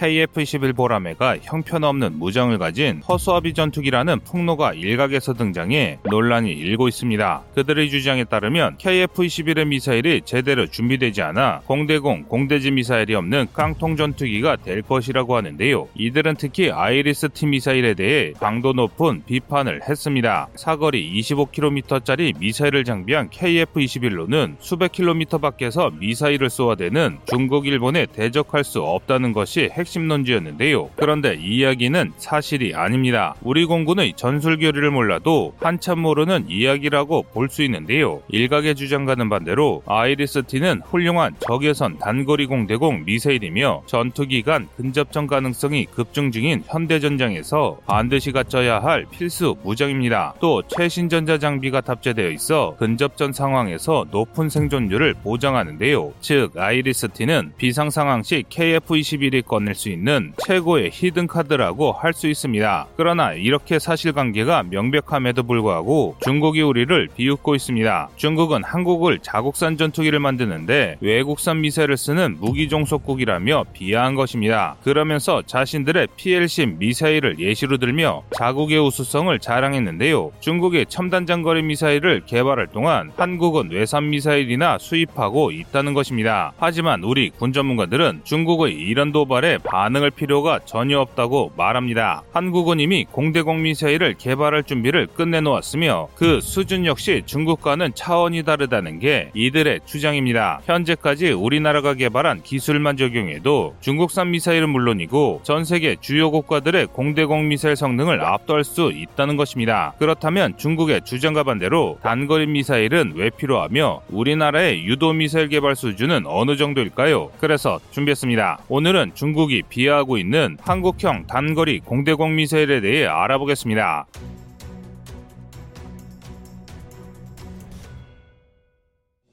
KF-21 보라매가 형편없는 무장을 가진 허수아비 전투기라는 폭로가 일각에서 등장해 논란이 일고 있습니다. 그들의 주장에 따르면 KF-21의 미사일이 제대로 준비되지 않아 공대공, 공대지 미사일이 없는 깡통 전투기가 될 것이라고 하는데요. 이들은 특히 아이리스-T 미사일에 대해 강도 높은 비판을 했습니다. 사거리 25km짜리 미사일을 장비한 KF-21로는 수백 킬로미터 밖에서 미사일을 쏘아대는 중국, 일본에 대적할 수 없다는 것이 핵심 논지였는데요. 그런데 이 이야기는 사실이 아닙니다. 우리 공군의 전술 교리를 몰라도 한참 모르는 이야기라고 볼 수 있는데요. 일각의 주장과는 반대로 아이리스-T는 훌륭한 적외선 단거리 공대공 미사일이며 전투기 간 근접전 가능성이 급증 중인 현대전장에서 반드시 갖춰야 할 필수 무장입니다. 또 최신 전자 장비가 탑재되어 있어 근접전 상황에서 높은 생존율을 보장하는데요. 즉 아이리스-T는 비상 상황 시 KF-21이 꺼낼 수 있는 최고의 히든 카드라고 할 수 있습니다. 그러나 이렇게 사실관계가 명백함에도 불구하고 중국이 우리를 비웃고 있습니다. 중국은 한국을 자국산 전투기를 만드는데 외국산 미사일을 쓰는 무기 종속국이라며 비하한 것입니다. 그러면서 자신들의 PLC 미사일을 예시로 들며 자국의 우수성을 자랑했는데요. 중국의 첨단 장거리 미사일을 개발할 동안 한국은 외산 미사일이나 수입하고 있다는 것입니다. 하지만 우리 군 전문가들은 중국의 이런 도발에 반응할 필요가 전혀 없다고 말합니다. 한국은 이미 공대공 미사일을 개발할 준비를 끝내놓았으며 그 수준 역시 중국과는 차원이 다르다는 게 이들의 주장입니다. 현재까지 우리나라가 개발한 기술만 적용해도 중국산 미사일은 물론이고 전 세계 주요 국가들의 공대공 미사일 성능을 압도할 수 있다는 것입니다. 그렇다면 중국의 주장과 반대로 단거리 미사일은 왜 필요하며 우리나라의 유도 미사일 개발 수준은 어느 정도일까요? 그래서 준비했습니다. 오늘은 중국이 비하하고 있는 한국형 단거리 공대공 미사일에 대해 알아보겠습니다.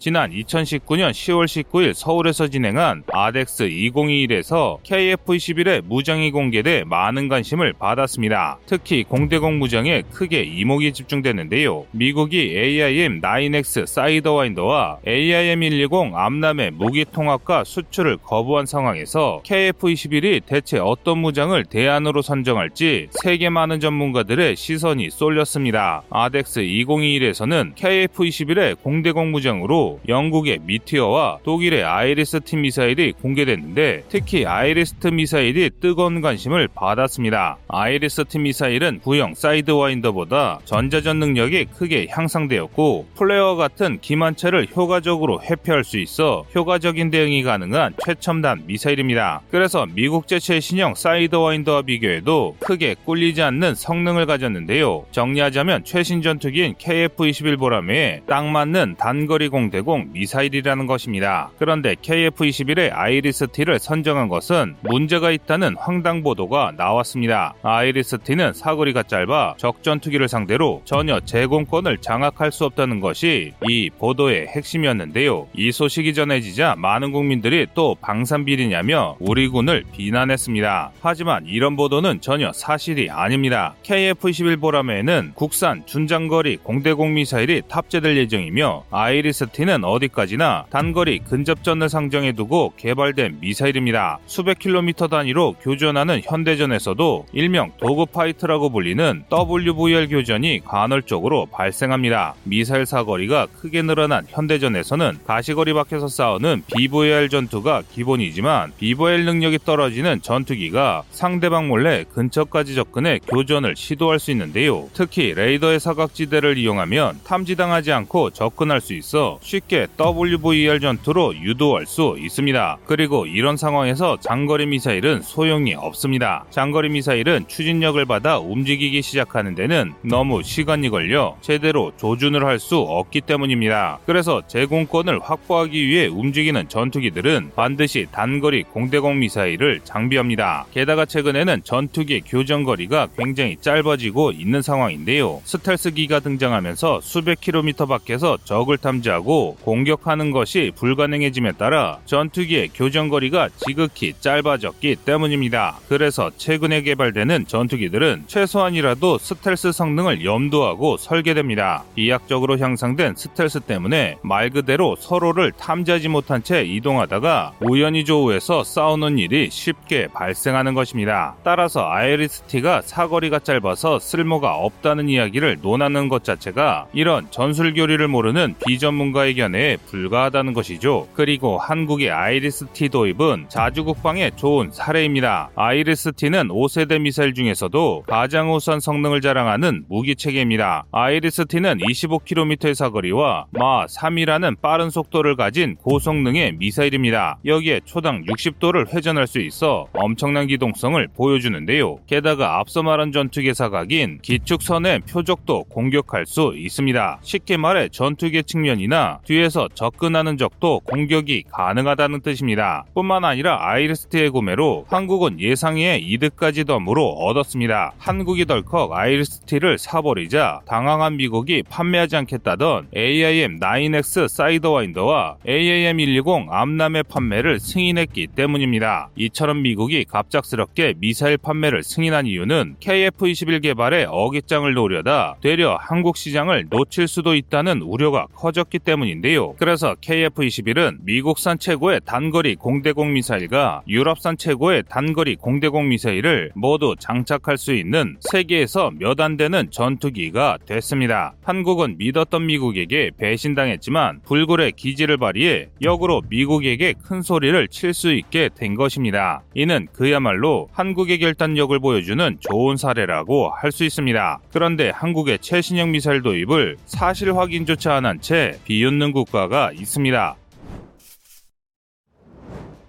지난 2019년 10월 19일 서울에서 진행한 ADEX 2021에서 KF-21의 무장이 공개돼 많은 관심을 받았습니다. 특히 공대공 무장에 크게 이목이 집중됐는데요. 미국이 AIM-9X Sidewinder와 AIM-120 AMRAAM의 무기 통합과 수출을 거부한 상황에서 KF-21이 대체 어떤 무장을 대안으로 선정할지 세계 많은 전문가들의 시선이 쏠렸습니다. ADEX 2021에서는 KF-21의 공대공 무장으로 영국의 Meteor와 독일의 IRIS-T 미사일이 공개됐는데 특히 IRIS-T 미사일이 뜨거운 관심을 받았습니다. IRIS-T 미사일은 구형 Sidewinder보다 전자전 능력이 크게 향상되었고 flare 같은 기만체를 효과적으로 회피할 수 있어 효과적인 대응이 가능한 최첨단 미사일입니다. 그래서 미국제 최신형 Sidewinder와 비교해도 크게 꿀리지 않는 성능을 가졌는데요. 정리하자면 최신 전투기인 KF-21 보라매에 딱 맞는 단거리 공대 대공 미사일이라는 것입니다. 그런데 KF-21의 IRIS-T를 선정한 것은 문제가 있다는 황당 보도가 나왔습니다. IRIS-T는 사거리가 짧아 적전투기를 상대로 전혀 제공권을 장악할 수 없다는 것이 이 보도의 핵심이었는데요. 이 소식이 전해지자 많은 국민들이 또 방산비리냐며 우리 군을 비난했습니다. 하지만 이런 보도는 전혀 사실이 아닙니다. KF-21 보라매에는 국산 준장거리 공대공 미사일이 탑재될 예정이며 아이리스-T는 미사일은 어디까지나 단거리 근접전을 상정해 두고 개발된 미사일입니다. 수백 킬로미터 단위로 교전하는 현대전에서도 일명 도그파이트라고 불리는 WVR 교전이 간헐적으로 발생합니다. 미사일 사거리가 크게 늘어난 현대전에서는 가시거리 밖에서 싸우는 BVR 전투가 기본이지만 BVR 능력이 떨어지는 전투기가 상대방 몰래 근처까지 접근해 교전을 시도할 수 있는데요. 특히 레이더의 사각지대를 이용하면 탐지당하지 않고 접근할 수 있어 쉽게 WVR 전투로 유도할 수 있습니다. 그리고 이런 상황에서 장거리 미사일은 소용이 없습니다. 장거리 미사일은 추진력을 받아 움직이기 시작하는 데는 너무 시간이 걸려 제대로 조준을 할 수 없기 때문입니다. 그래서 제공권을 확보하기 위해 움직이는 전투기들은 반드시 단거리 공대공 미사일을 장비합니다. 게다가 최근에는 전투기 교전 거리가 굉장히 짧아지고 있는 상황인데요. 스텔스기가 등장하면서 수백 킬로미터 밖에서 적을 탐지하고 공격하는 것이 불가능해짐에 따라 전투기의 교전거리가 지극히 짧아졌기 때문입니다. 그래서 최근에 개발되는 전투기들은 최소한이라도 스텔스 성능을 염두하고 설계됩니다. 비약적으로 향상된 스텔스 때문에 말 그대로 서로를 탐지하지 못한 채 이동하다가 우연히 조우에서 싸우는 일이 쉽게 발생하는 것입니다. 따라서 IRIS-T가 사거리가 짧아서 쓸모가 없다는 이야기를 논하는 것 자체가 이런 전술 교리를 모르는 비전문가의 견해에 불과하다는 것이죠. 그리고 한국의 IRIS-T 도입은 자주 국방에 좋은 사례입니다. IRIS-T는 5세대 미사일 중에서도 가장 우수한 성능을 자랑하는 무기 체계입니다. IRIS-T는 25km의 사거리와 마 3이라는 빠른 속도를 가진 고성능의 미사일입니다. 여기에 초당 60도를 회전할 수 있어 엄청난 기동성을 보여주는데요. 게다가 앞서 말한 전투기 사각인 기축선의 표적도 공격할 수 있습니다. 쉽게 말해 전투기 측면이나 뒤에서 접근하는 적도 공격이 가능하다는 뜻입니다. 뿐만 아니라 IRIS-T의 구매로 한국은 예상외의 이득까지 덤으로 얻었습니다. 한국이 덜컥 IRIS-T를 사버리자 당황한 미국이 판매하지 않겠다던 AIM-9X Sidewinder와 AIM-120 AMRAAM의 판매를 승인했기 때문입니다. 이처럼 미국이 갑작스럽게 미사일 판매를 승인한 이유는 KF-21 개발에 어깃장을 놓으려다 되려 한국 시장을 놓칠 수도 있다는 우려가 커졌기 때문인데 요. 그래서 KF-21은 미국산 최고의 단거리 공대공 미사일과 유럽산 최고의 단거리 공대공 미사일을 모두 장착할 수 있는 세계에서 몇 안 되는 전투기가 됐습니다. 한국은 믿었던 미국에게 배신당했지만 불굴의 기지를 발휘해 역으로 미국에게 큰 소리를 칠 수 있게 된 것입니다. 이는 그야말로 한국의 결단력을 보여주는 좋은 사례라고 할 수 있습니다. 그런데 한국의 최신형 미사일 도입을 사실 확인조차 안 한 채 비 웃는 국가가 있습니다.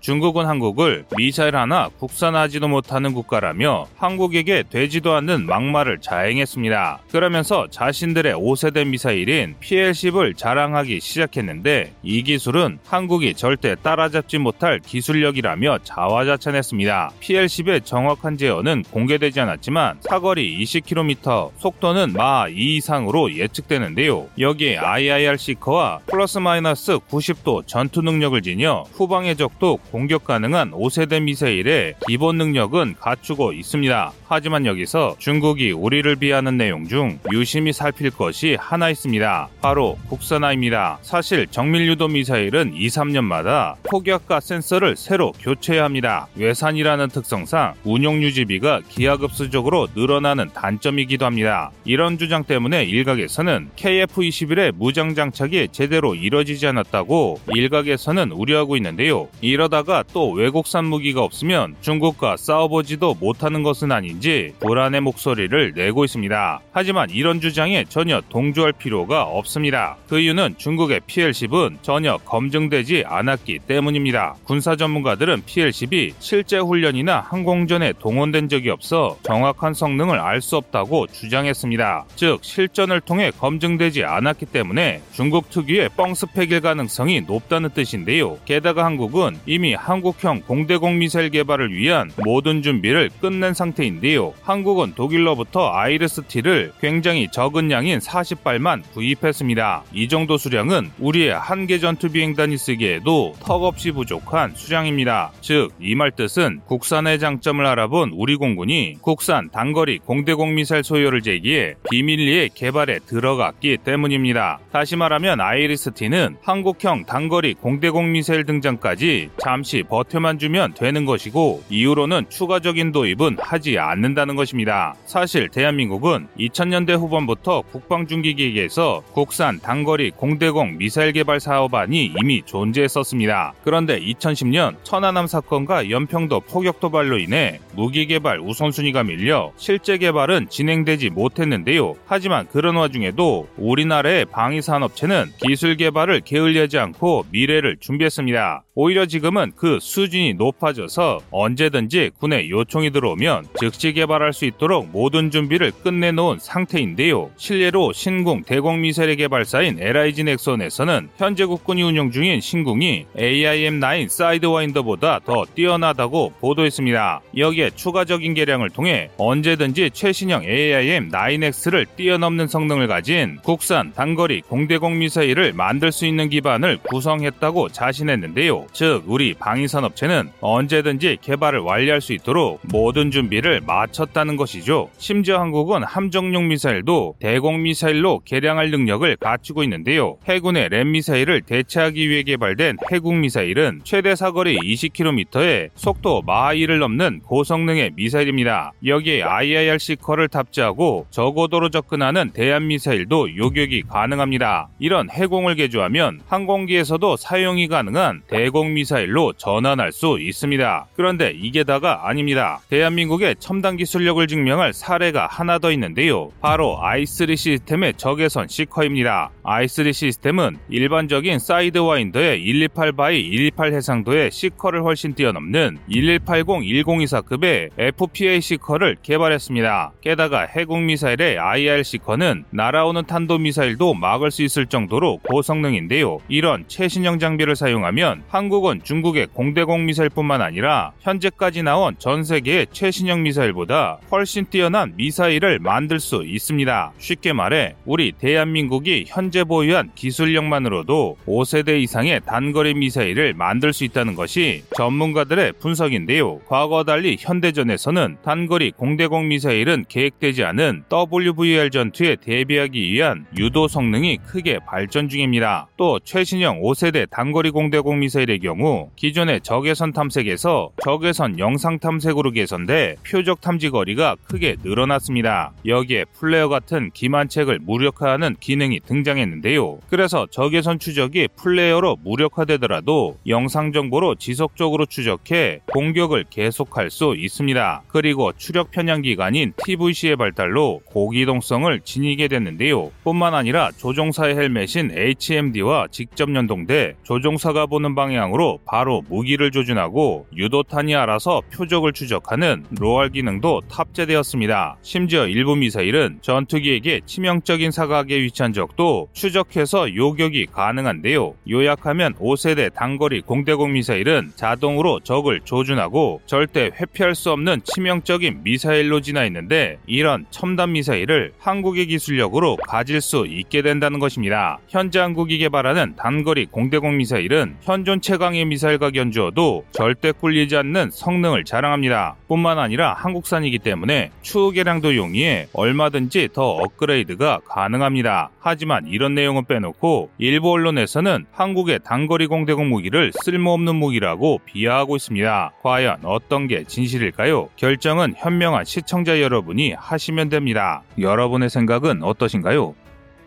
중국은 한국을 미사일 하나 국산하지도 못하는 국가라며 한국에게 되지도 않는 막말을 자행했습니다. 그러면서 자신들의 5세대 미사일인 PL-10을 자랑하기 시작했는데 이 기술은 한국이 절대 따라잡지 못할 기술력이라며 자화자찬했습니다. PL-10의 정확한 제어는 공개되지 않았지만 사거리 20km, 속도는 마 2 이상으로 예측되는데요. 여기에 IIR 시커와 플러스 마이너스 90도 전투 능력을 지녀 후방의 적도 공격 가능한 5세대 미사일의 기본 능력은 갖추고 있습니다. 하지만 여기서 중국이 우리를 비하는 내용 중 유심히 살필 것이 하나 있습니다. 바로 국산화입니다. 사실 정밀유도 미사일은 2, 3년마다 폭격과 센서를 새로 교체해야 합니다. 외산이라는 특성상 운용 유지비가 기하급수적으로 늘어나는 단점이기도 합니다. 이런 주장 때문에 일각에서는 KF-21의 무장 장착이 제대로 이뤄지지 않았다고 일각에서는 우려하고 있는데요. 이러다 우리나라가 또 외국산 무기가 없으면 중국과 싸워보지도 못하는 것은 아닌지 불안의 목소리를 내고 있습니다. 하지만 이런 주장에 전혀 동조할 필요가 없습니다. 그 이유는 중국의 PL-10은 전혀 검증되지 않았기 때문입니다. 군사 전문가들은 PL-10이 실제 훈련이나 항공전에 동원된 적이 없어 정확한 성능을 알 수 없다고 주장했습니다. 즉 실전을 통해 검증되지 않았기 때문에 중국 특유의 뻥스펙일 가능성이 높다는 뜻인데요. 게다가 한국은 이미 한국형 공대공 미사일 개발을 위한 모든 준비를 끝낸 상태인데요. 한국은 독일로부터 아이르스티를 굉장히 적은 양인 40발만 구입했습니다. 이 정도 수량은 우리의 한개 전투 비행단이 쓰기에도 턱없이 부족한 수량입니다. 즉, 이 말 뜻은 국산의 장점을 알아본 우리 공군이 국산 단거리 공대공 미사일 소요를 제기해 비밀리에 개발에 들어갔기 때문입니다. 다시 말하면 아이리스티는 한국형 단거리 공대공 미사일 등장까지 잠 잠시 버텨만 주면 되는 것이고 이후로는 추가적인 도입은 하지 않는다는 것입니다. 사실 대한민국은 2000년대 후반부터 국방중기기획에서 국산 단거리 공대공 미사일 개발 사업안이 이미 존재했었습니다. 그런데 2010년 천안함 사건과 연평도 포격 도발로 인해 무기 개발 우선순위가 밀려 실제 개발은 진행되지 못했는데요. 하지만 그런 와중에도 우리나라의 방위 산업체는 기술 개발을 게을리하지 않고 미래를 준비했습니다. 오히려 지금은 그 수준이 높아져서 언제든지 군에 요청이 들어오면 즉시 개발할 수 있도록 모든 준비를 끝내놓은 상태인데요. 실례로 신궁 대공 미사일의 개발사인 LIG 넥선에서는 현재 국군이 운용 중인 신궁이 AIM-9 사이드와인더보다 더 뛰어나다고 보도했습니다. 여기에 추가적인 개량을 통해 언제든지 최신형 AIM-9X를 뛰어넘는 성능을 가진 국산 단거리 공대공 미사일을 만들 수 있는 기반을 구성했다고 자신했는데요. 즉 우리 방위산업체는 언제든지 개발을 완료할 수 있도록 모든 준비를 마쳤다는 것이죠. 심지어 한국은 함정용 미사일도 대공 미사일로 개량할 능력을 갖추고 있는데요. 해군의 램 미사일을 대체하기 위해 개발된 해국 미사일은 최대 사거리 20km에 속도 마하 1을 넘는 고성능의 미사일입니다. 여기에 IIRC 컬을 탑재하고 저고도로 접근하는 대함 미사일도 요격이 가능합니다. 이런 해궁을 개조하면 항공기에서도 사용이 가능한 대공 미사일로 전환할 수 있습니다. 그런데 이게 다가 아닙니다. 대한민국의 첨단 기술력을 증명할 사례가 하나 더 있는데요. 바로 i3 시스템의 적외선 seeker입니다. i3 시스템은 일반적인 Sidewinder의 128 by 128 해상도의 seeker를 훨씬 뛰어넘는 1180-1024급의 FPA 시커를 개발했습니다. 게다가 해궁 미사일의 IR 시커는 날아오는 탄도 미사일도 막을 수 있을 정도로 고성능인데요. 이런 최신형 장비를 사용하면 한국은 중국의 공대공 미사일뿐만 아니라 현재까지 나온 전 세계의 최신형 미사일보다 훨씬 뛰어난 미사일을 만들 수 있습니다. 쉽게 말해 우리 대한민국이 현재 보유한 기술력만으로도 5세대 이상의 단거리 미사일을 만들 수 있다는 것이 전문가들의 분석인데요. 과거와 달리 현대전에서는 단거리 공대공 미사일은 계획되지 않은 WVR 전투에 대비하기 위한 유도 성능이 크게 발전 중입니다. 또 최신형 5세대 단거리 공대공 미사일의 경우 기존의 적외선 탐색에서 적외선 영상 탐색으로 개선돼 표적 탐지 거리가 크게 늘어났습니다. 여기에 flare 같은 기만체를 무력화하는 기능이 등장했는데요. 그래서 적외선 추적이 flare로 무력화되더라도 영상 정보로 지속적으로 추적해 공격을 계속할 수 있습니다. 그리고 추력 편향 기관인 TVC의 발달로 고기동성을 지니게 됐는데요. 뿐만 아니라 조종사의 헬멧인 HMD와 직접 연동돼 조종사가 보는 방향으로 바로 무기를 조준하고 유도탄이 알아서 표적을 추적하는 로알 기능도 탑재되었습니다. 심지어 일부 미사일은 전투기에게 치명적인 사각에 위치한 적도 추적해서 요격이 가능한데요. 요약하면 5세대 단거리 공대공 미사일은 자동으로 적을 조준하고 절대 회피할 수 없는 치명적인 미사일로 진화했는데 이런 첨단 미사일을 한국의 기술력으로 가질 수 있게 된다는 것입니다. 현재 한국이 개발하는 단거리 공대공 미사일은 현존 최강의 미사일 과 견주어도 절대 꿀리지 않는 성능을 자랑합니다. 뿐만 아니라 한국산이기 때문에 추후 개량도 용이해 얼마든지 더 업그레이드가 가능합니다. 하지만 이런 내용은 빼놓고 일부 언론에서는 한국의 단거리 공대공 무기를 쓸모없는 무기라고 비하하고 있습니다. 과연 어떤 게 진실일까요? 결정은 현명한 시청자 여러분이 하시면 됩니다. 여러분의 생각은 어떠신가요?